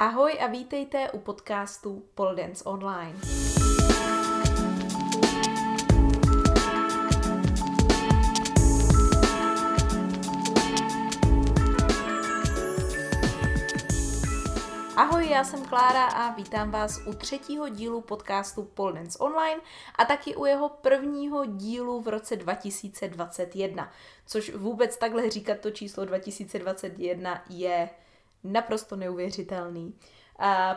Ahoj a vítejte u podcastu Pole Dance Online. Ahoj, já jsem Klára a vítám vás u třetího dílu podcastu Pole Dance Online a taky u jeho prvního dílu v roce 2021. Což vůbec takhle říkat to číslo 2021 je naprosto neuvěřitelný.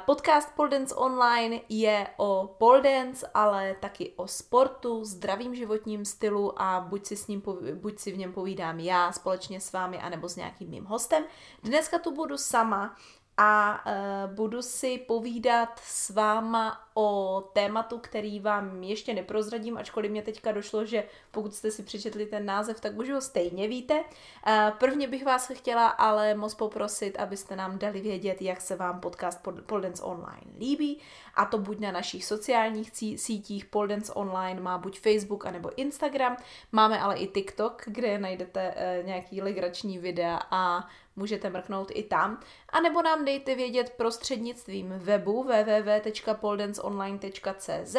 Podcast Pole Dance Online je o pole dance, ale taky o sportu, zdravým životním stylu a buď si, s ním, buď si v něm povídám já společně s vámi, anebo s nějakým mým hostem. Dneska tu budu sama a uh, budu si povídat s váma o tématu, který vám ještě neprozradím, ačkoliv mě teďka došlo, že pokud jste si přečetli ten název, tak už ho stejně víte. Uh, prvně bych vás chtěla ale moc poprosit, abyste nám dali vědět, jak se vám podcast Pole Dance Online líbí, a to buď na našich sociálních sítích, Pole Dance Online má buď Facebook anebo Instagram, máme ale i TikTok, kde najdete uh, nějaký legrační videa a můžete mrknout i tam, a nebo nám dejte vědět prostřednictvím webu www.poldanceonline.cz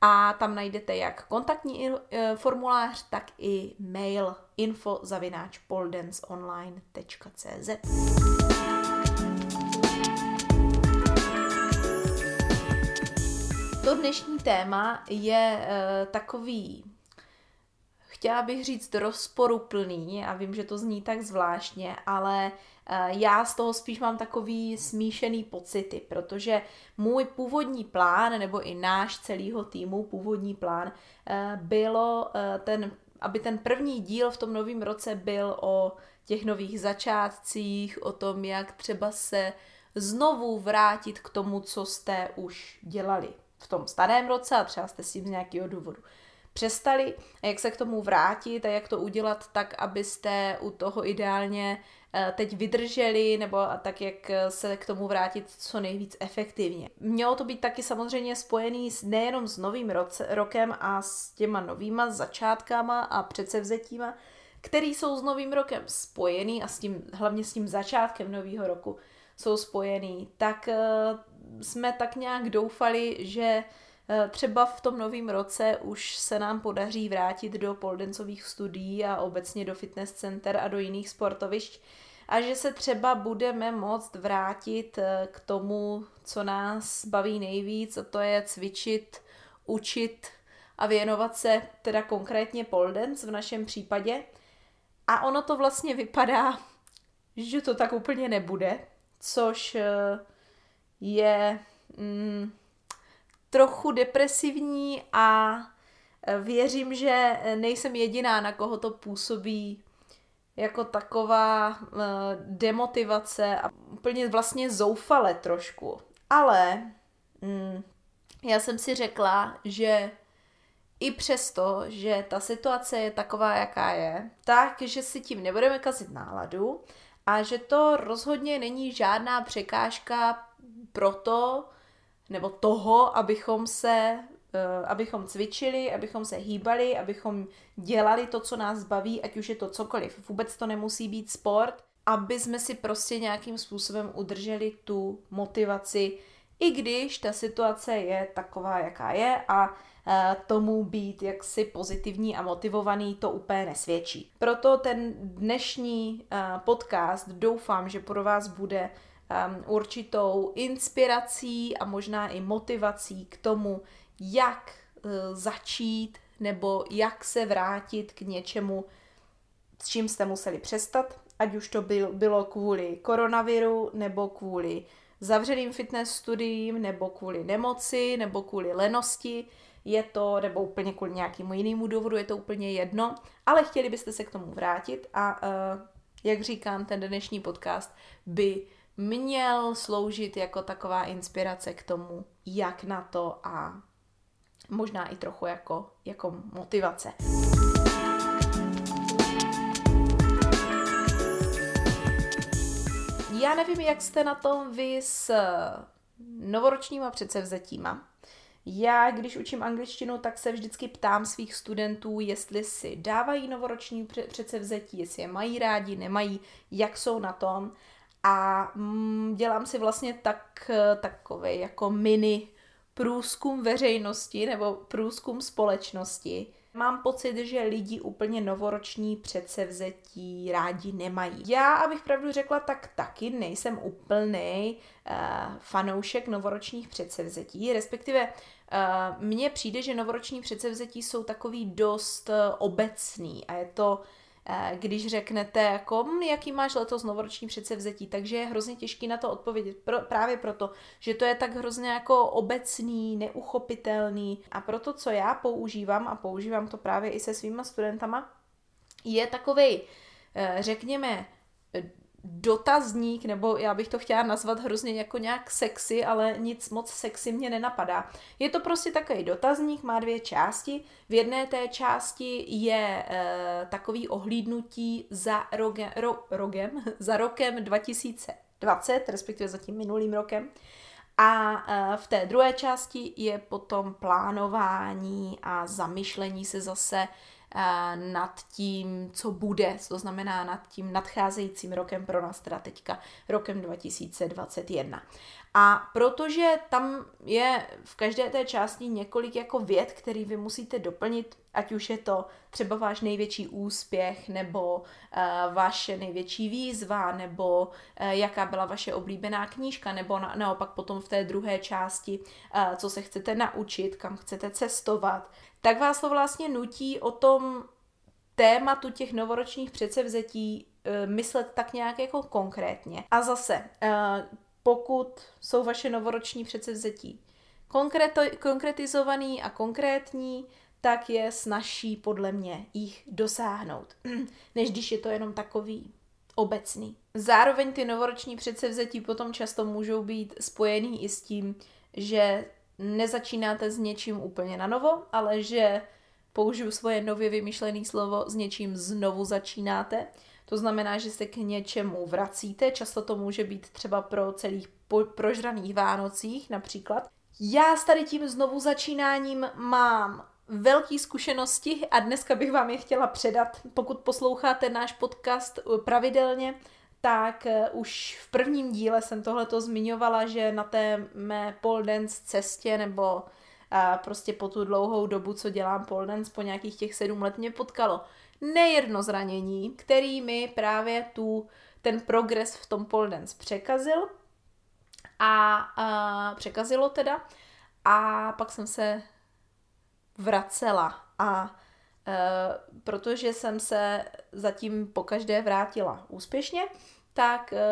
a tam najdete jak kontaktní e, formulář, tak i mail info zavináč poldanceonline.cz. To dnešní téma je uh, takový chtěla bych říct rozporuplný a vím, že to zní tak zvláštně, ale eh, já z toho spíš mám takový smíšený pocity, protože můj původní plán, nebo i náš celého týmu původní plán, eh, bylo eh, ten, aby ten první díl v tom novém roce byl o těch nových začátcích, o tom, jak třeba se znovu vrátit k tomu, co jste už dělali v tom starém roce a třeba jste s tím z nějakého důvodu přestali a jak se k tomu vrátit a jak to udělat tak, abyste u toho ideálně eh, teď vydrželi nebo tak, jak se k tomu vrátit co nejvíc efektivně. Mělo to být taky samozřejmě spojený nejenom s novým roce, rokem a s těma novýma začátkama a předsevzetíma, který jsou s novým rokem spojený a s tím, hlavně s tím začátkem nového roku jsou spojený, tak uh, jsme tak nějak doufali, že Eh, třeba v tom novém roce už se nám podaří vrátit do poldencových studií a obecně do fitness center a do jiných sportovišť a že se třeba budeme moct vrátit eh, k tomu, co nás baví nejvíc, a to je cvičit, učit a věnovat se teda konkrétně poldens v našem případě. A ono to vlastně vypadá, že to tak úplně nebude, což eh, je mm, trochu depresivní a e, věřím, že nejsem jediná, na koho to působí jako taková uh, demotivace a úplně vlastně zoufale trošku. Ale mm, já jsem si řekla, že i přesto, že ta situace je taková, jaká je, tak, že si tím nebudeme kazit náladu a že to rozhodně není žádná překážka pro to, nebo toho, abychom se eh, abychom cvičili, abychom se hýbali, abychom dělali to, co nás baví, ať už je to cokoliv. Vůbec to nemusí být sport, aby jsme si prostě nějakým způsobem udrželi tu motivaci, i když ta situace je taková, jaká je a eh, tomu být jaksi pozitivní a motivovaný to úplně nesvědčí. Proto ten dnešní eh, podcast doufám, že pro vás bude um, určitou inspirací a možná i motivací k tomu, jak uh, začít nebo jak se vrátit k něčemu, s čím jste museli přestat, ať už to byl, bylo kvůli koronaviru nebo kvůli zavřeným fitness studiím, nebo kvůli nemoci, nebo kvůli lenosti, je to, nebo úplně kvůli nějakému jinému důvodu, je to úplně jedno, ale chtěli byste se k tomu vrátit a uh, jak říkám, ten dnešní podcast by měl sloužit jako taková inspirace k tomu, jak na to a možná i trochu jako, jako motivace. Já nevím, jak jste na tom vy s novoročníma předsevzetíma. Já, když učím angličtinu, tak se vždycky ptám svých studentů, jestli si dávají novoroční předsevzetí, jestli je mají rádi, nemají, jak jsou na tom. A mm, dělám si vlastně tak, takový jako mini průzkum veřejnosti nebo průzkum společnosti. Mám pocit, že lidi úplně novoroční předsevzetí rádi nemají. Já, abych pravdu řekla, tak taky nejsem úplný uh, fanoušek novoročních předsevzetí, respektive uh, mně přijde, že novoroční předsevzetí jsou takový dost uh, obecný a je to Eh, když řeknete, jako, hm, jaký máš letos novoroční předsevzetí, takže je hrozně těžký na to odpovědět. Pro, právě proto, že to je tak hrozně jako obecný, neuchopitelný a proto, co já používám a používám to právě i se svýma studentama, je takový, eh, řekněme, dotazník, nebo já bych to chtěla nazvat hrozně jako nějak sexy, ale nic moc sexy mě nenapadá. Je to prostě takový dotazník, má dvě části. V jedné té části je e, takový ohlídnutí za, roge, ro, rogem, za rokem 2020, respektive za tím minulým rokem. A e, v té druhé části je potom plánování a zamyšlení se zase nad tím, co bude, to znamená nad tím nadcházejícím rokem pro nás, teda teďka rokem 2021. A protože tam je v každé té části několik jako věd, který vy musíte doplnit, ať už je to třeba váš největší úspěch, nebo uh, vaše největší výzva, nebo uh, jaká byla vaše oblíbená knížka, nebo na, naopak potom v té druhé části, uh, co se chcete naučit, kam chcete cestovat, tak vás to vlastně nutí o tom tématu těch novoročních předsevzetí myslet tak nějak jako konkrétně. A zase, pokud jsou vaše novoroční předsevzetí konkretizovaný a konkrétní, tak je snažší podle mě jich dosáhnout, než když je to jenom takový obecný. Zároveň ty novoroční předsevzetí potom často můžou být spojený i s tím, že nezačínáte s něčím úplně na novo, ale že použiju svoje nově vymyšlené slovo, s něčím znovu začínáte. To znamená, že se k něčemu vracíte, často to může být třeba pro celých prožraných Vánocích například. Já s tady tím znovu začínáním mám velké zkušenosti a dneska bych vám je chtěla předat. Pokud posloucháte náš podcast pravidelně, tak eh, už v prvním díle jsem tohleto zmiňovala, že na té mé pole dance cestě nebo a prostě po tu dlouhou dobu, co dělám pole dance, po nějakých těch sedm let mě potkalo nejedno zranění, který mi právě tu, ten progres v tom pole dance překazil. A, a překazilo teda. A pak jsem se vracela. A e, protože jsem se zatím po každé vrátila úspěšně, tak e,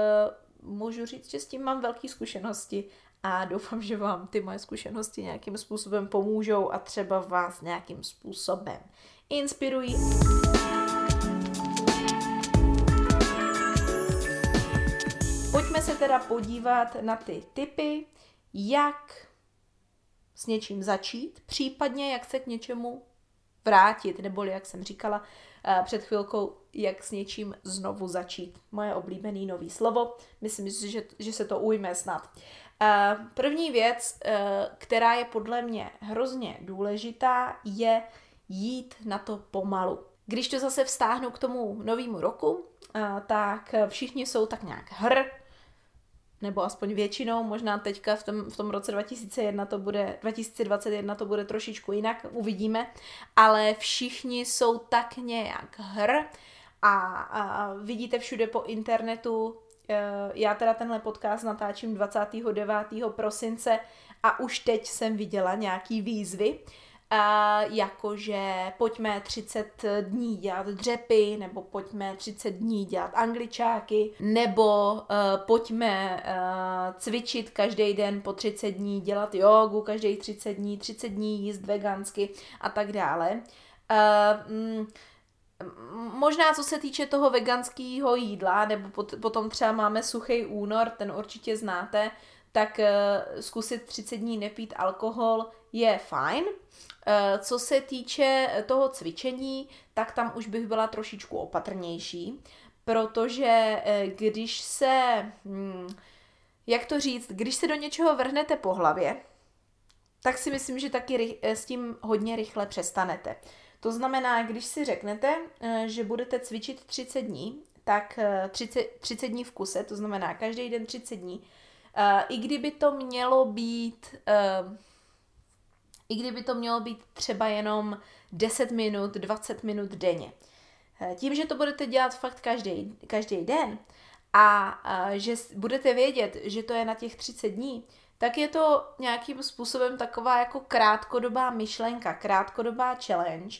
můžu říct, že s tím mám velké zkušenosti a doufám, že vám ty moje zkušenosti nějakým způsobem pomůžou a třeba vás nějakým způsobem inspirují. Pojďme se teda podívat na ty typy, jak s něčím začít, případně jak se k něčemu vrátit, neboli jak jsem říkala uh, před chvilkou, jak s něčím znovu začít. Moje oblíbený nový slovo, myslím si, že, že se to ujme snad. Uh, první věc, uh, která je podle mě hrozně důležitá, je jít na to pomalu. Když to zase vztáhnu k tomu novému roku, tak všichni jsou tak nějak hr, nebo aspoň většinou, možná teďka v tom, v tom roce 2001 to bude, 2021 to bude trošičku jinak, uvidíme, ale všichni jsou tak nějak hr a, a vidíte všude po internetu, já teda tenhle podcast natáčím 29. prosince a už teď jsem viděla nějaký výzvy, jakože pojďme 30 dní dělat dřepy, nebo pojďme 30 dní dělat angličáky, nebo uh, pojďme uh, cvičit každý den po 30 dní, dělat jogu každý 30 dní, 30 dní jíst vegansky a tak dále. Uh, Možná co se týče toho veganského jídla, nebo pot, potom třeba máme suchý únor, ten určitě znáte, tak uh, zkusit 30 dní nepít alkohol je fajn, Eh, co se týče toho cvičení, tak tam už bych byla trošičku opatrnější, protože eh, když se, hm, jak to říct, když se do něčeho vrhnete po hlavě, tak si myslím, že taky eh, s tím hodně rychle přestanete. To znamená, když si řeknete, že budete cvičit 30 dní, tak 30, 30 dní v kuse, to znamená každý den 30 dní, uh, i kdyby to mělo být i kdyby to mělo být třeba jenom 10 minut, 20 minut denně. Tím, že to budete dělat fakt každý, každý den a že budete vědět, že to je na těch 30 dní, tak je to nějakým způsobem taková jako krátkodobá myšlenka, krátkodobá challenge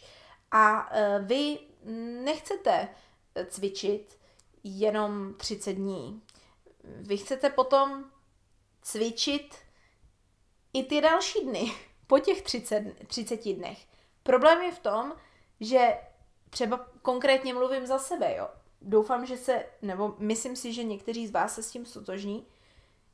a e, vy nechcete cvičit jenom 30 dní. Vy chcete potom cvičit i ty další dny po těch 30, 30 dnech. Problém je v tom, že třeba konkrétně mluvím za sebe, jo. Doufám, že se, nebo myslím si, že někteří z vás se s tím stotožní,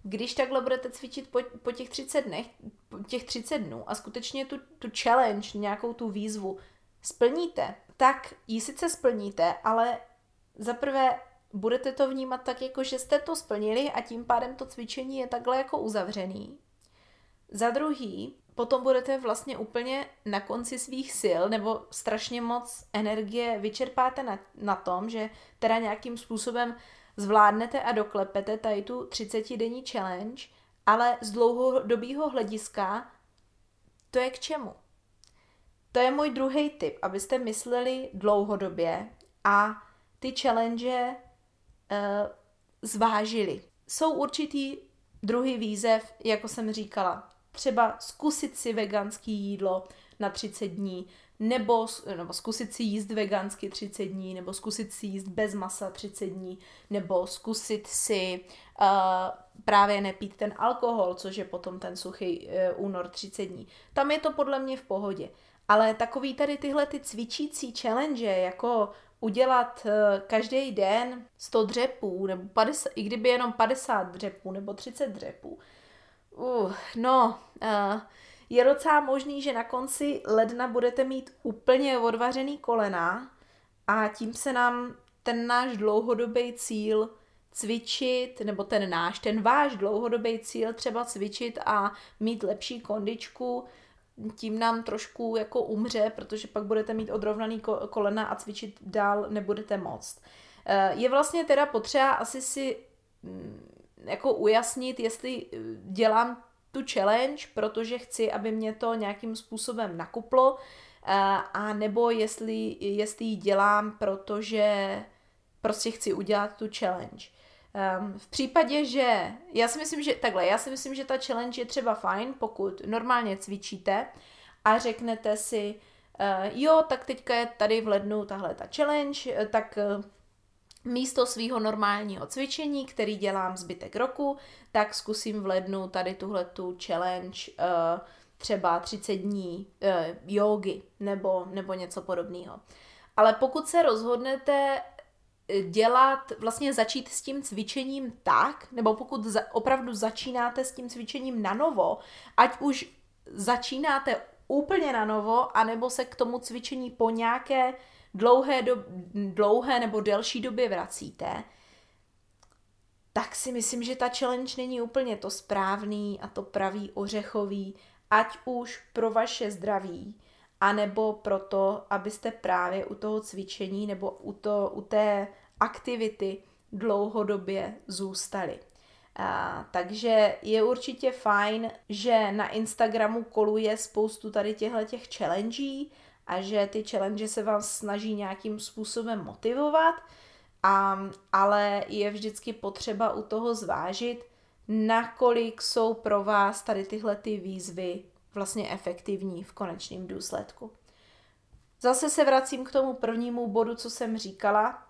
když takhle budete cvičit po, po těch 30 dnech, po těch 30 dnů a skutečně tu, tu challenge, nějakou tu výzvu splníte, tak ji sice splníte, ale zaprvé budete to vnímat tak, jako že jste to splnili a tím pádem to cvičení je takhle jako uzavřený. Za druhý, potom budete vlastně úplně na konci svých sil nebo strašně moc energie vyčerpáte na, na tom, že teda nějakým způsobem zvládnete a doklepete tady tu 30-denní challenge, ale z dlouhodobého hlediska to je k čemu? To je můj druhý tip, abyste mysleli dlouhodobě a ty challenge uh, zvážili. Jsou určitý druhý výzev, jako jsem říkala, třeba zkusit si veganský jídlo na 30 dní, nebo, nebo zkusit si jíst vegansky 30 dní, nebo zkusit si jíst bez masa 30 dní, nebo zkusit si uh, právě nepít ten alkohol, což je potom ten suchý uh, únor 30 dní. Tam je to podle mě v pohodě. Ale takový tady tyhle ty cvičící challenge, jako udělat uh, každý den 100 dřepů, nebo 50, i kdyby jenom 50 dřepů, nebo 30 dřepů, Uh, no, uh, je docela možný, že na konci ledna budete mít úplně odvařený kolena a tím se nám ten náš dlouhodobý cíl cvičit, nebo ten náš, ten váš dlouhodobý cíl třeba cvičit a mít lepší kondičku, tím nám trošku jako umře, protože pak budete mít odrovnaný kolena a cvičit dál nebudete moct. Eh, je vlastně teda potřeba asi si mm, jako ujasnit, jestli eh, dělám tu challenge, protože chci, aby mě to nějakým způsobem nakuplo, eh, a nebo jestli, jestli ji dělám, protože prostě chci udělat tu challenge. Um, v případě, že já si myslím, že takhle, já si myslím, že ta challenge je třeba fajn, pokud normálně cvičíte a řeknete si, uh, jo, tak teďka je tady v lednu tahle ta challenge, tak uh, místo svého normálního cvičení, který dělám zbytek roku, tak zkusím v lednu tady tuhle tu challenge uh, třeba 30 dní uh, jogy nebo, nebo něco podobného. Ale pokud se rozhodnete eh, dělat, vlastně začít s tím cvičením tak, nebo pokud za, opravdu začínáte s tím cvičením na novo, ať už začínáte úplně na novo, anebo se k tomu cvičení po nějaké dlouhé, do, dlouhé nebo delší době vracíte, tak si myslím, že ta challenge není úplně to správný a to pravý ořechový, ať už pro vaše zdraví, anebo proto, abyste právě u toho cvičení nebo u, to, u té aktivity dlouhodobě zůstali. A, takže je určitě fajn, že na Instagramu koluje spoustu tady těchto těch challenge a že ty challenge se vám snaží nějakým způsobem motivovat, a, ale je vždycky potřeba u toho zvážit, nakolik jsou pro vás tady tyhle ty výzvy vlastně efektivní v konečném důsledku. Zase se vracím k tomu prvnímu bodu, co jsem říkala.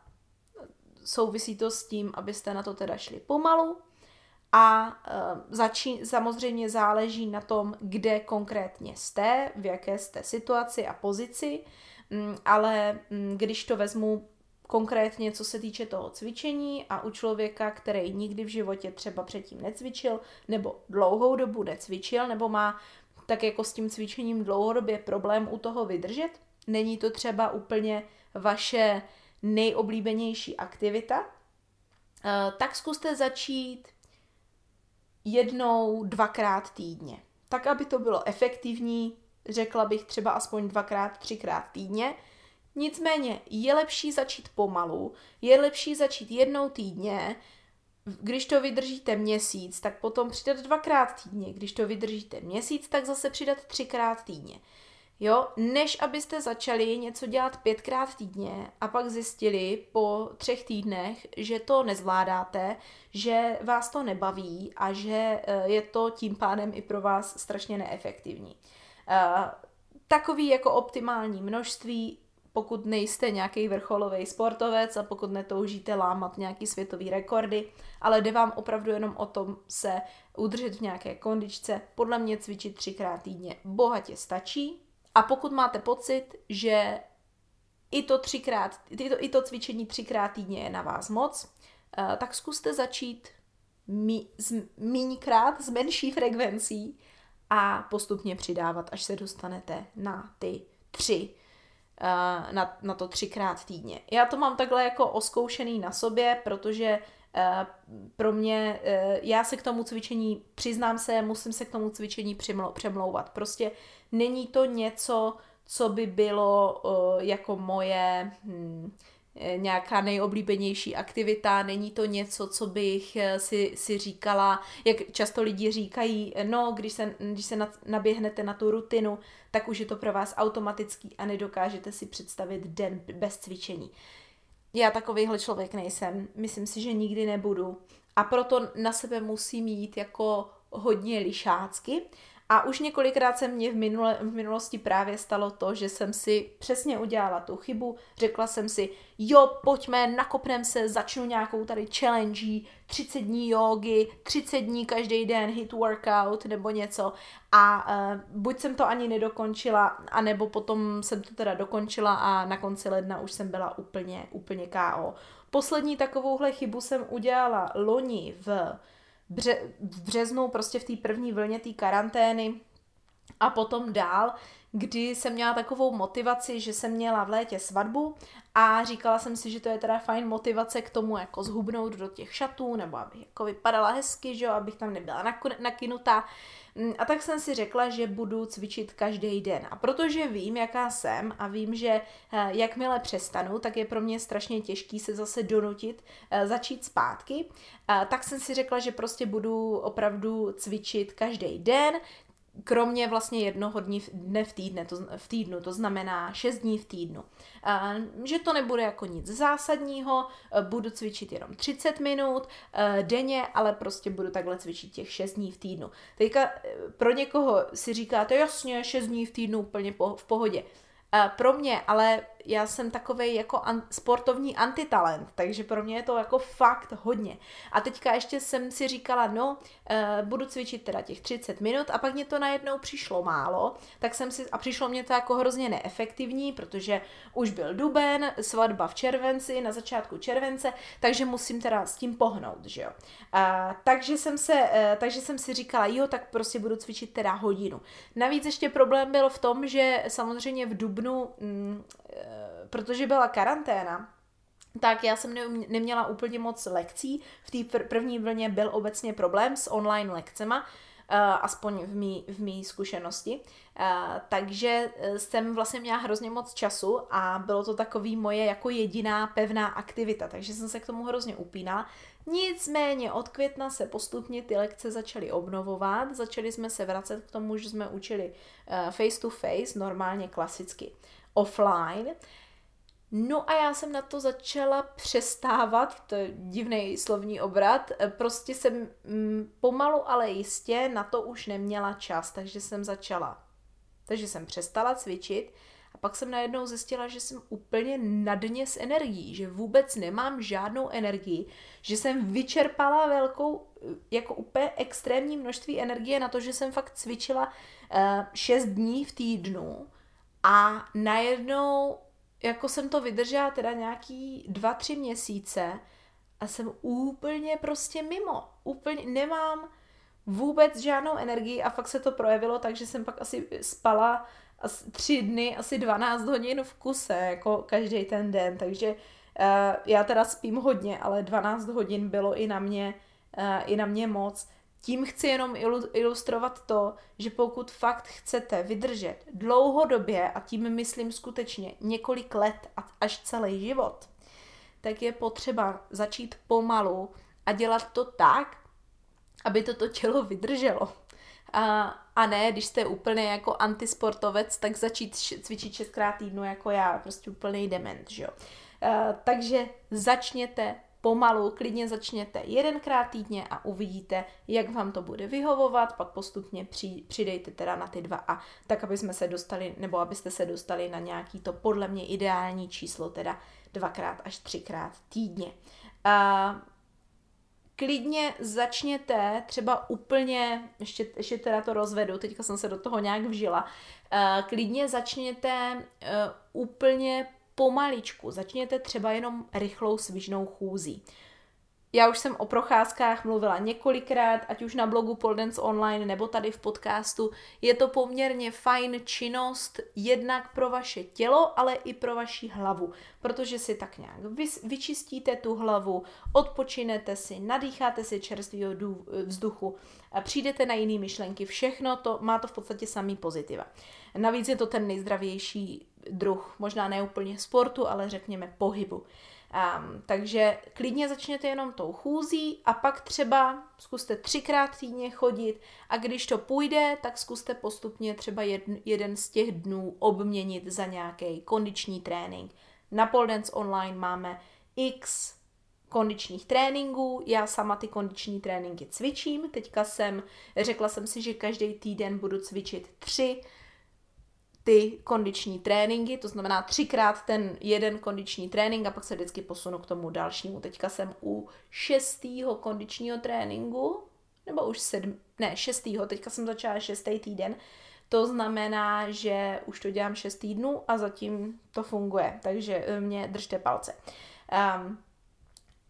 Souvisí to s tím, abyste na to teda šli pomalu, a uh, začí, samozřejmě záleží na tom, kde konkrétně jste, v jaké jste situaci a pozici, um, ale um, když to vezmu konkrétně, co se týče toho cvičení a u člověka, který nikdy v životě třeba předtím necvičil, nebo dlouhou dobu necvičil, nebo má tak jako s tím cvičením dlouhodobě problém u toho vydržet, není to třeba úplně vaše nejoblíbenější aktivita, uh, tak zkuste začít jednou, dvakrát týdně. Tak, aby to bylo efektivní, řekla bych třeba aspoň dvakrát, třikrát týdně. Nicméně je lepší začít pomalu, je lepší začít jednou týdně, když to vydržíte měsíc, tak potom přidat dvakrát týdně. Když to vydržíte měsíc, tak zase přidat třikrát týdně. Jo, než abyste začali něco dělat pětkrát týdně a pak zjistili po třech týdnech, že to nezvládáte, že vás to nebaví a že eh, je to tím pádem i pro vás strašně neefektivní. Eh, takový jako optimální množství pokud nejste nějaký vrcholový sportovec a pokud netoužíte lámat nějaký světový rekordy, ale jde vám opravdu jenom o tom se udržet v nějaké kondičce, podle mě cvičit třikrát týdně bohatě stačí. A pokud máte pocit, že i to, třikrát, i to, i to cvičení třikrát týdně je na vás moc, eh, tak zkuste začít mí, z, míňkrát s menší frekvencí a postupně přidávat, až se dostanete na ty tři Eh, na, na to třikrát týdně. Já to mám takhle jako oskoušený na sobě, protože pro mě, uh, já se k tomu cvičení, přiznám se, musím se k tomu cvičení přemlouvat. Prostě není to něco, co by bylo uh, jako moje... Eh, nějaká nejoblíbenější aktivita, není to něco, co bych eh, si, si říkala, jak často lidi říkají, no, když se, když se naběhnete na tu rutinu, tak už je to pro vás automatický a nedokážete si představit den bez cvičení. Já takovýhle člověk nejsem, myslím si, že nikdy nebudu. A proto na sebe musím jít jako hodně lišácky a už několikrát se mně v, minule, v minulosti právě stalo to, že jsem si přesně udělala tu chybu, řekla jsem si, jo, pojďme, nakopnem se, začnu nějakou tady challenge, 30 dní jogy, 30 dní každý den hit workout nebo něco a uh, buď jsem to ani nedokončila, anebo potom jsem to teda dokončila a na konci ledna už jsem byla úplně, úplně KO. Poslední takovouhle chybu jsem udělala loni v bře- v březnu, prostě v té první vlně té karantény a potom dál, kdy jsem měla takovou motivaci, že jsem měla v létě svatbu a říkala jsem si, že to je teda fajn motivace k tomu jako zhubnout do těch šatů, nebo aby jako vypadala hezky, že abych tam nebyla nakynutá. Mm, a tak jsem si řekla, že budu cvičit každý den. A protože vím, jaká jsem a vím, že eh, jakmile přestanu, tak je pro mě strašně těžký se zase donutit eh, začít zpátky, eh, tak jsem si řekla, že prostě budu opravdu cvičit každý den, kromě vlastně jednoho dní, dne v, týdne, to, v týdnu, to znamená 6 dní v týdnu. A, že to nebude jako nic zásadního, budu cvičit jenom 30 minut denně, ale prostě budu takhle cvičit těch 6 dní v týdnu. Teďka pro někoho si říkáte, jasně, 6 dní v týdnu úplně po, v pohodě. A pro mě, ale já jsem takový jako an- sportovní antitalent, takže pro mě je to jako fakt hodně. A teďka ještě jsem si říkala, no, uh, budu cvičit teda těch 30 minut a pak mě to najednou přišlo málo, tak jsem si, a přišlo mě to jako hrozně neefektivní, protože už byl duben, svatba v červenci, na začátku července, takže musím teda s tím pohnout, že jo. Uh, takže jsem se, uh, takže jsem si říkala, jo, tak prostě budu cvičit teda hodinu. Navíc ještě problém byl v tom, že samozřejmě v dubnu mm, protože byla karanténa, tak já jsem neměla úplně moc lekcí. V té první vlně byl obecně problém s online lekcema, uh, aspoň v mý, v mý zkušenosti. Uh, takže eh, jsem vlastně měla hrozně moc času a bylo to takový moje jako jediná pevná aktivita, takže jsem se k tomu hrozně upínala. Nicméně od května se postupně ty lekce začaly obnovovat, začali jsme se vracet k tomu, že jsme učili face to face, normálně klasicky offline. No a já jsem na to začala přestávat, to je divný slovní obrat, prostě jsem mm, pomalu, ale jistě na to už neměla čas, takže jsem začala. Takže jsem přestala cvičit a pak jsem najednou zjistila, že jsem úplně na dně s energií, že vůbec nemám žádnou energii, že jsem vyčerpala velkou, jako úplně extrémní množství energie na to, že jsem fakt cvičila uh, 6 dní v týdnu a najednou jako jsem to vydržela teda nějaký dva, tři měsíce a jsem úplně prostě mimo. Úplně nemám vůbec žádnou energii a fakt se to projevilo, takže jsem pak asi spala asi tři dny, asi 12 hodin v kuse, jako každý ten den, takže uh, já teda spím hodně, ale 12 hodin bylo i na mě, uh, i na mě moc. Tím chci jenom ilustrovat to, že pokud fakt chcete vydržet dlouhodobě, a tím myslím skutečně několik let až celý život, tak je potřeba začít pomalu a dělat to tak, aby toto tělo vydrželo. A, a ne, když jste úplně jako antisportovec, tak začít cvičit šestkrát týdnu jako já, prostě úplný dement, že jo. A, takže začněte pomalu, klidně začněte jedenkrát týdně a uvidíte, jak vám to bude vyhovovat, pak postupně při, přidejte teda na ty dva a tak, aby jsme se dostali, nebo abyste se dostali na nějaký to podle mě ideální číslo, teda dvakrát až třikrát týdně. A klidně začněte třeba úplně, ještě, ještě teda to rozvedu, teďka jsem se do toho nějak vžila, uh, klidně začněte uh, úplně pomaličku, začněte třeba jenom rychlou svižnou chůzí. Já už jsem o procházkách mluvila několikrát, ať už na blogu Poldance Online nebo tady v podcastu. Je to poměrně fajn činnost jednak pro vaše tělo, ale i pro vaši hlavu, protože si tak nějak vyčistíte tu hlavu, odpočinete si, nadýcháte si čerstvého vzduchu, a přijdete na jiné myšlenky. Všechno to má to v podstatě samý pozitiva. Navíc je to ten nejzdravější druh, možná ne úplně sportu, ale řekněme pohybu. Um, takže klidně začněte jenom tou chůzí a pak třeba zkuste třikrát týdně chodit a když to půjde, tak zkuste postupně třeba jedn, jeden z těch dnů obměnit za nějaký kondiční trénink. Na Pole Dance Online máme x kondičních tréninků, já sama ty kondiční tréninky cvičím, teďka jsem, řekla jsem si, že každý týden budu cvičit tři ty kondiční tréninky, to znamená třikrát ten jeden kondiční trénink a pak se vždycky posunu k tomu dalšímu. Teďka jsem u šestého kondičního tréninku, nebo už sedm, ne, šestého, teďka jsem začala šestý týden, to znamená, že už to dělám šest týdnů a zatím to funguje, takže eh, mě držte palce. Um,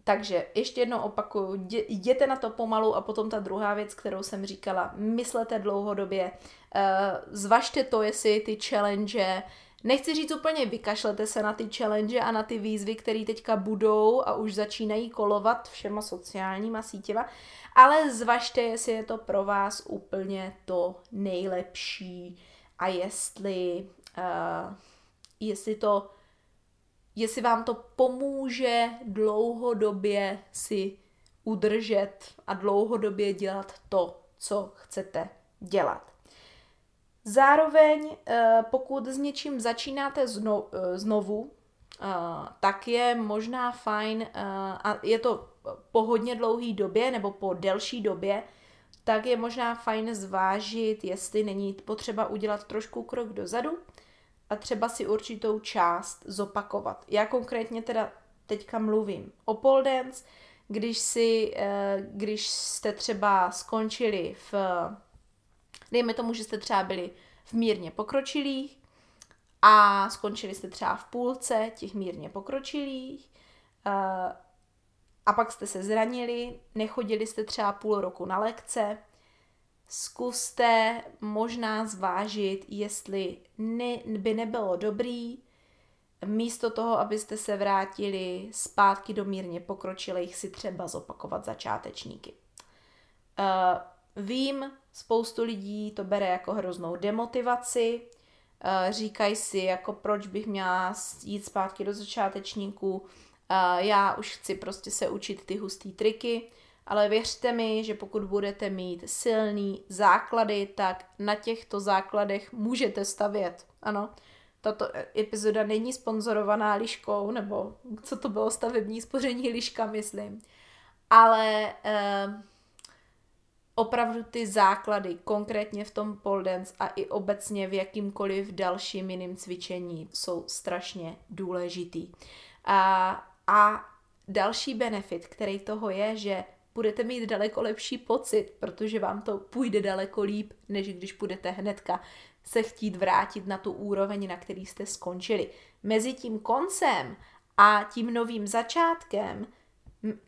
takže ještě jednou opakuju, jděte na to pomalu a potom ta druhá věc, kterou jsem říkala, myslete dlouhodobě, uh, zvažte to, jestli ty challenge, nechci říct úplně vykašlete se na ty challenge a na ty výzvy, které teďka budou a už začínají kolovat všema sociálníma sítěma, ale zvažte, jestli je to pro vás úplně to nejlepší a jestli, uh, jestli to jestli vám to pomůže dlouhodobě si udržet a dlouhodobě dělat to, co chcete dělat. Zároveň, eh, pokud s něčím začínáte eh, znovu, eh, tak je možná fajn, a je to po hodně dlouhé době nebo po delší době, tak je možná fajn zvážit, jestli není potřeba udělat trošku krok dozadu a třeba si určitou část zopakovat. Já konkrétně teda teďka mluvím o pole dance, když, si, eh, když jste třeba skončili v, dejme tomu, že jste třeba byli v mírně pokročilých a skončili jste třeba v půlce těch mírně pokročilých eh, a pak jste se zranili, nechodili jste třeba půl roku na lekce, zkuste možná zvážit, jestli by nebylo dobrý místo toho, abyste se vrátili zpátky do mírně pokročilých, si třeba zopakovat začátečníky. Uh, vím, spoustu lidí to bere jako hroznou demotivaci, uh, říkají si, jako proč bych měla jít zpátky do začátečníků, uh, já už chci prostě se učit ty hustý triky, ale věřte mi, že pokud budete mít silný základy, tak na těchto základech můžete stavět. Ano, tato epizoda není sponzorovaná liškou, nebo co to bylo, stavební spoření liška, myslím. Ale eh, opravdu ty základy, konkrétně v tom pole dance a i obecně v jakýmkoliv dalším jiným cvičení, jsou strašně důležitý. A, a další benefit, který toho je, že budete mít daleko lepší pocit, protože vám to půjde daleko líp, než když budete hnedka se chtít vrátit na tu úroveň, na který jste skončili. Mezi tím koncem a tím novým začátkem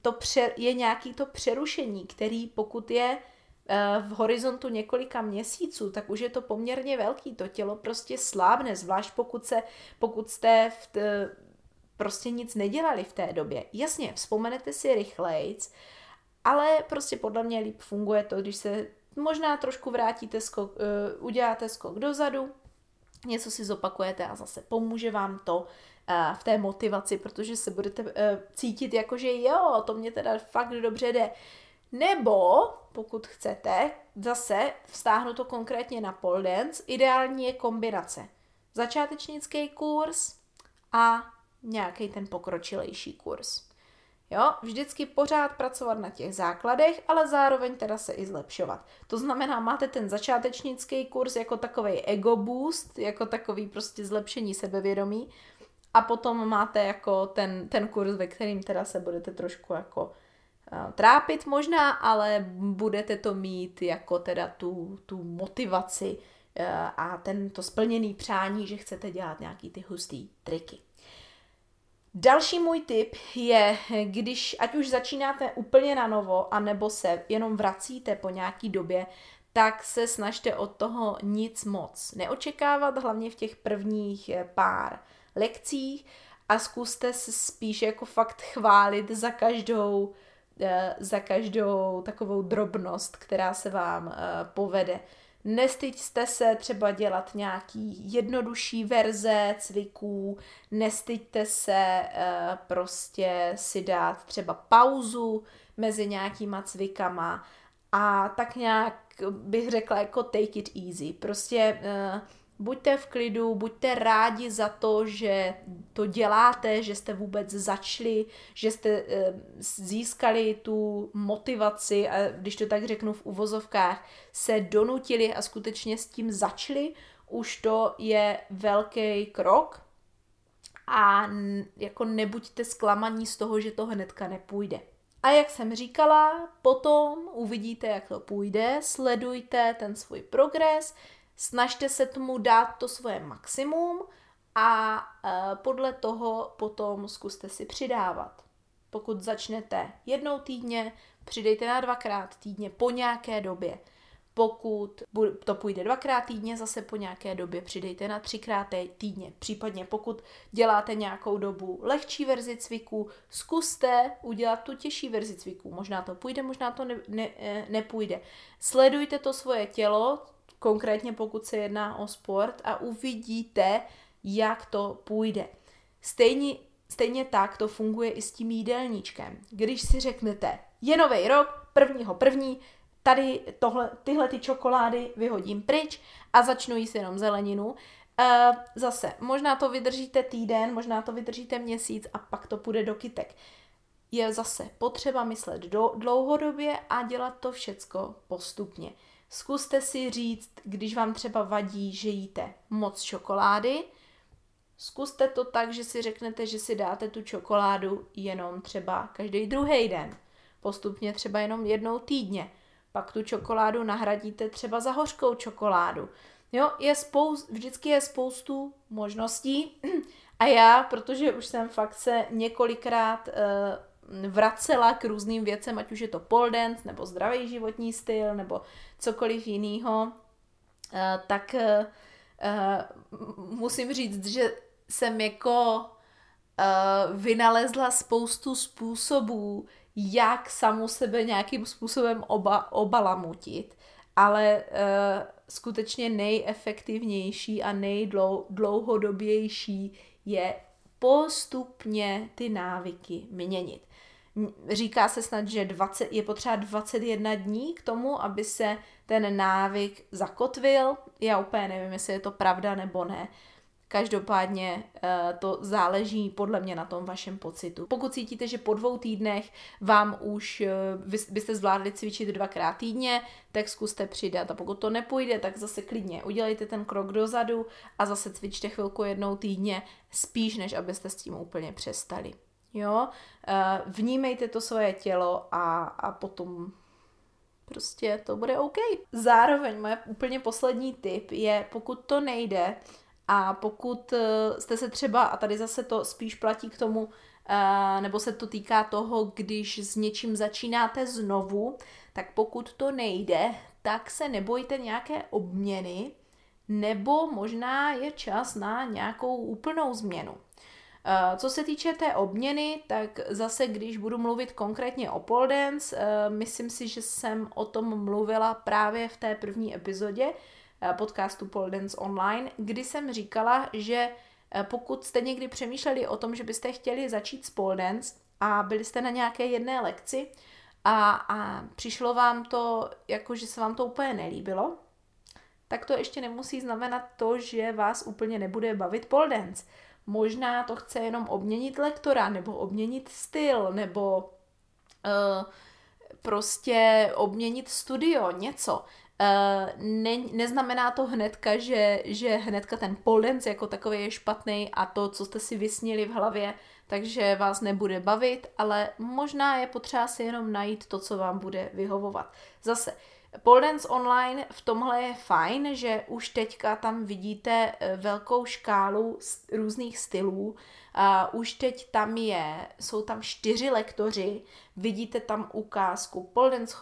to je nějaký to přerušení, který pokud je eh, v horizontu několika měsíců, tak už je to poměrně velký. To tělo prostě slábne, zvlášť pokud, se, pokud jste v t, prostě nic nedělali v té době. Jasně, vzpomenete si rychlejc, Ale prostě podle mě líp funguje to, když se možná trošku vrátíte skok, uh, uděláte skok dozadu, něco si zopakujete a zase pomůže vám to uh, v té motivaci, protože se budete uh, cítit jako, že jo, to mě teda fakt dobře jde. Nebo, pokud chcete, zase vztáhnu to konkrétně na pole dance, ideální je kombinace. Začátečnický kurz a nějaký ten pokročilejší kurz. Jo, vždycky pořád pracovat na těch základech, ale zároveň teda se i zlepšovat. To znamená, máte ten začátečnický kurz jako takový ego boost, jako takový prostě zlepšení sebevědomí a potom máte jako ten, ten kurz, ve kterým teda se budete trošku jako uh, trápit možná, ale budete to mít jako teda tu, tu motivaci uh, a ten to splněný přání, že chcete dělat nějaký ty hustý triky. Další můj tip je, když ať už začínáte úplně na novo, anebo se jenom vracíte po nějaký době, tak se snažte od toho nic moc neočekávat, hlavně v těch prvních eh, pár lekcích a zkuste se spíš jako fakt chválit za každou, eh, za každou takovou drobnost, která se vám eh, povede. Nestyďte se třeba dělat nějaký jednodušší verze cviků, nestyďte se uh, prostě si dát třeba pauzu mezi nějakýma cvikama a tak nějak bych řekla jako take it easy. Prostě uh, buďte v klidu, buďte rádi za to, že to děláte, že jste vůbec začali, že jste e, získali tu motivaci a když to tak řeknu v uvozovkách, se donutili a skutečně s tím začali, už to je velký krok a jako nebuďte zklamaní z toho, že to hnedka nepůjde. A jak jsem říkala, potom uvidíte, jak to půjde, sledujte ten svůj progres, snažte se tomu dát to svoje maximum a e, podle toho potom zkuste si přidávat. Pokud začnete jednou týdně, přidejte na dvakrát týdně po nějaké době. Pokud to půjde dvakrát týdně, zase po nějaké době přidejte na třikrát týdně. Případně pokud děláte nějakou dobu lehčí verzi cviků, zkuste udělat tu těžší verzi cviků. Možná to půjde, možná to ne, ne, e, nepůjde. Sledujte to svoje tělo, konkrétně pokud se jedná o sport a uvidíte, jak to půjde. Stejně, stejně tak to funguje i s tím jídelníčkem. Když si řeknete, je nový rok, prvního první, tady tohle, tyhle ty čokolády vyhodím pryč a začnu jíst jenom zeleninu. Uh, zase, možná to vydržíte týden, možná to vydržíte měsíc a pak to půjde do kytek. Je zase potřeba myslet do, dlouhodobě a dělat to všecko postupně. Zkuste si říct, když vám třeba vadí, že jíte moc čokolády, zkuste to tak, že si řeknete, že si dáte tu čokoládu jenom třeba každý druhý den. Postupně třeba jenom jednou týdně. Pak tu čokoládu nahradíte třeba za hořkou čokoládu. Jo, je spoust, vždycky je spoustu možností a já, protože už jsem fakt se několikrát uh, vracela k různým věcem, ať už je to pole dance, nebo zdravý životní styl, nebo cokoliv jiného, eh, tak eh, eh, musím říct, že jsem jako vynalezla spoustu způsobů, jak samu sebe nějakým způsobem oba, obalamutit, ale skutečně nejefektivnější a nejdlouhodobější je postupně ty návyky měnit. Říká se snad, že 20, je potřeba 21 dní k tomu, aby se ten návyk zakotvil. Já úplně nevím, jestli je to pravda nebo ne. Každopádně eh, to záleží podle mě na tom vašem pocitu. Pokud cítíte, že po dvou týdnech vám už eh, byste zvládli cvičit dvakrát týdně, tak zkuste přidat. A pokud to nepůjde, tak zase klidně udělejte ten krok dozadu a zase cvičte chvilku jednou týdně, spíš než abyste s tím úplně přestali. Jo, eh, vnímejte to svoje tělo a, a potom prostě to bude OK. Zároveň moje úplně poslední tip je, pokud to nejde a pokud eh, jste se třeba, a tady zase to spíš platí k tomu, eh, nebo se to týká toho, když s něčím začínáte znovu, tak pokud to nejde, tak se nebojte nějaké obměny, nebo možná je čas na nějakou úplnou změnu. Co se týče té obměny, tak zase, když budu mluvit konkrétně o pole dance, myslím si, že jsem o tom mluvila právě v té první epizodě podcastu Pole Dance Online, kdy jsem říkala, že pokud jste někdy přemýšleli o tom, že byste chtěli začít s pole dance a byli jste na nějaké jedné lekci a, a přišlo vám to, jako že se vám to úplně nelíbilo, tak to ještě nemusí znamenat to, že vás úplně nebude bavit pole dance. Možná to chce jenom obměnit lektora, nebo obměnit styl, nebo uh, prostě obměnit studio, něco. Uh, ne, neznamená to hnedka, že, že hnedka ten pole dance jako takový je špatný a to, co jste si vysnili v hlavě, takže vás nebude bavit, ale možná je potřeba si jenom najít to, co vám bude vyhovovat. Zase, Pole Dance Online v tomhle je fajn, že už teďka tam vidíte eh, velkou škálu různých stylů. A už teď tam je, jsou tam čtyři lektoři, vidíte tam ukázku pole dance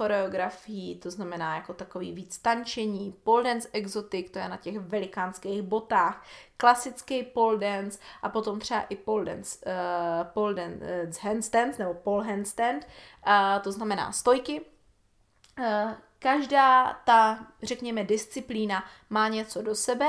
to znamená jako takový víc tančení, pole dance exotic, to je na těch velikánských botách, klasický pole dance a potom třeba i pole dance, uh, pole dance uh, handstand nebo pole handstand, uh, to znamená stojky, uh, Každá ta, řekněme, disciplína má něco do sebe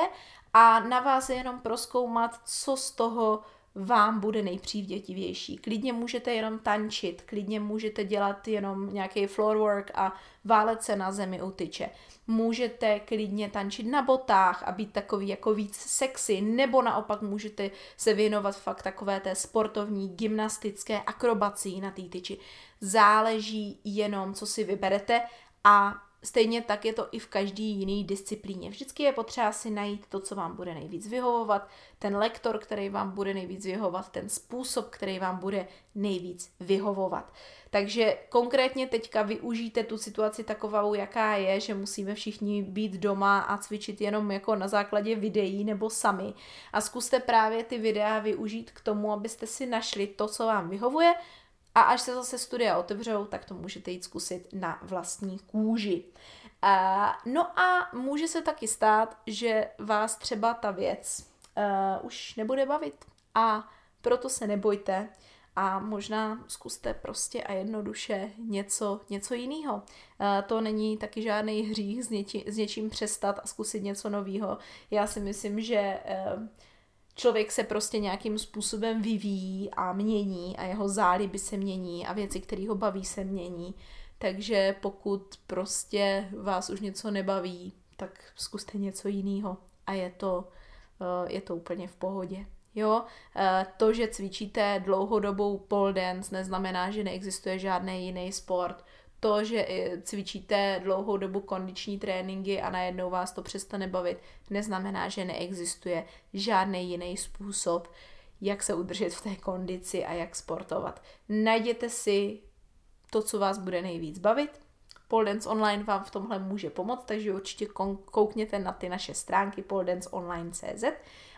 a na vás je jenom proskoumat, co z toho vám bude nejpřívdětivější. Klidně můžete jenom tančit, klidně můžete dělat jenom nějaký floor work a válet se na zemi u tyče. Můžete klidně tančit na botách a být takový jako víc sexy, nebo naopak můžete se věnovat fakt takové té sportovní, gymnastické akrobací na té tyči. Záleží jenom, co si vyberete a Stejně tak je to i v každý jiný disciplíně. Vždycky je potřeba si najít to, co vám bude nejvíc vyhovovat, ten lektor, který vám bude nejvíc vyhovovat, ten způsob, který vám bude nejvíc vyhovovat. Takže konkrétně teďka využijte tu situaci takovou, jaká je, že musíme všichni být doma a cvičit jenom jako na základě videí nebo sami. A zkuste právě ty videa využít k tomu, abyste si našli to, co vám vyhovuje a až se zase studia otevřou, tak to můžete jít zkusit na vlastní kůži. Uh, no a může se taky stát, že vás třeba ta věc uh, už nebude bavit. A proto se nebojte a možná zkuste prostě a jednoduše něco, něco jiného. To není taky žádný hřích s, něči, s něčím přestat a zkusit něco nového. Já si myslím, že člověk se prostě nějakým způsobem vyvíjí a mění a jeho záliby se mění a věci, které ho baví, se mění. Takže pokud prostě vás už něco nebaví, tak zkuste něco jiného a je to, eh, je to úplně v pohodě. Jo, eh, to, že cvičíte dlouhodobou pole dance, neznamená, že neexistuje žádný jiný sport to, že cvičíte dlouhou dobu kondiční tréninky a najednou vás to přestane bavit, neznamená, že neexistuje žádný jiný způsob, jak se udržet v té kondici a jak sportovat. Najděte si to, co vás bude nejvíc bavit. Pole Dance Online vám v tomhle může pomoct, takže určitě koukněte na ty naše stránky poledanceonline.cz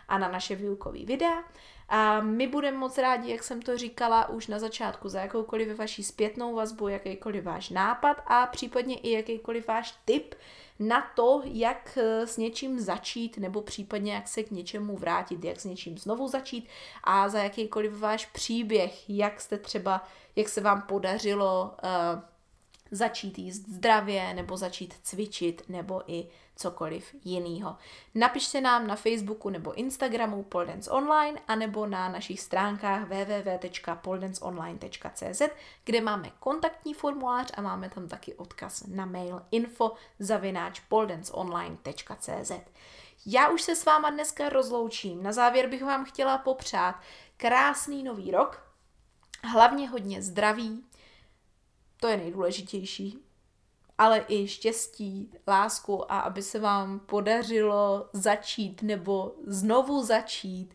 a na naše výukové videa. A my budeme moc rádi, jak jsem to říkala už na začátku, za jakoukoliv vaší zpětnou vazbu, jakýkoliv váš nápad a případně i jakýkoliv váš tip na to, jak eh, s něčím začít nebo případně jak se k něčemu vrátit, jak s něčím znovu začít a za jakýkoliv váš příběh, jak jste třeba, jak se vám podařilo uh, začít jíst zdravě nebo začít cvičit nebo i cokoliv jiného. Napište nám na Facebooku nebo Instagramu Poldance Online a nebo na našich stránkách www.poldanceonline.cz, kde máme kontaktní formulář a máme tam taky odkaz na mail info zavináč poldanceonline.cz. Já už se s váma dneska rozloučím. Na závěr bych vám chtěla popřát krásný nový rok, hlavně hodně zdraví, to je nejdůležitější, ale i štěstí, lásku a aby se vám podařilo začít nebo znovu začít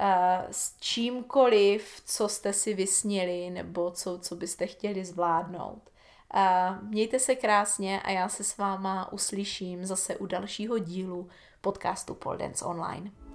uh, s čímkoliv, co jste si vysnili nebo co, co byste chtěli zvládnout. Uh, mějte se krásně a já se s váma uslyším zase u dalšího dílu podcastu Pole Dance Online.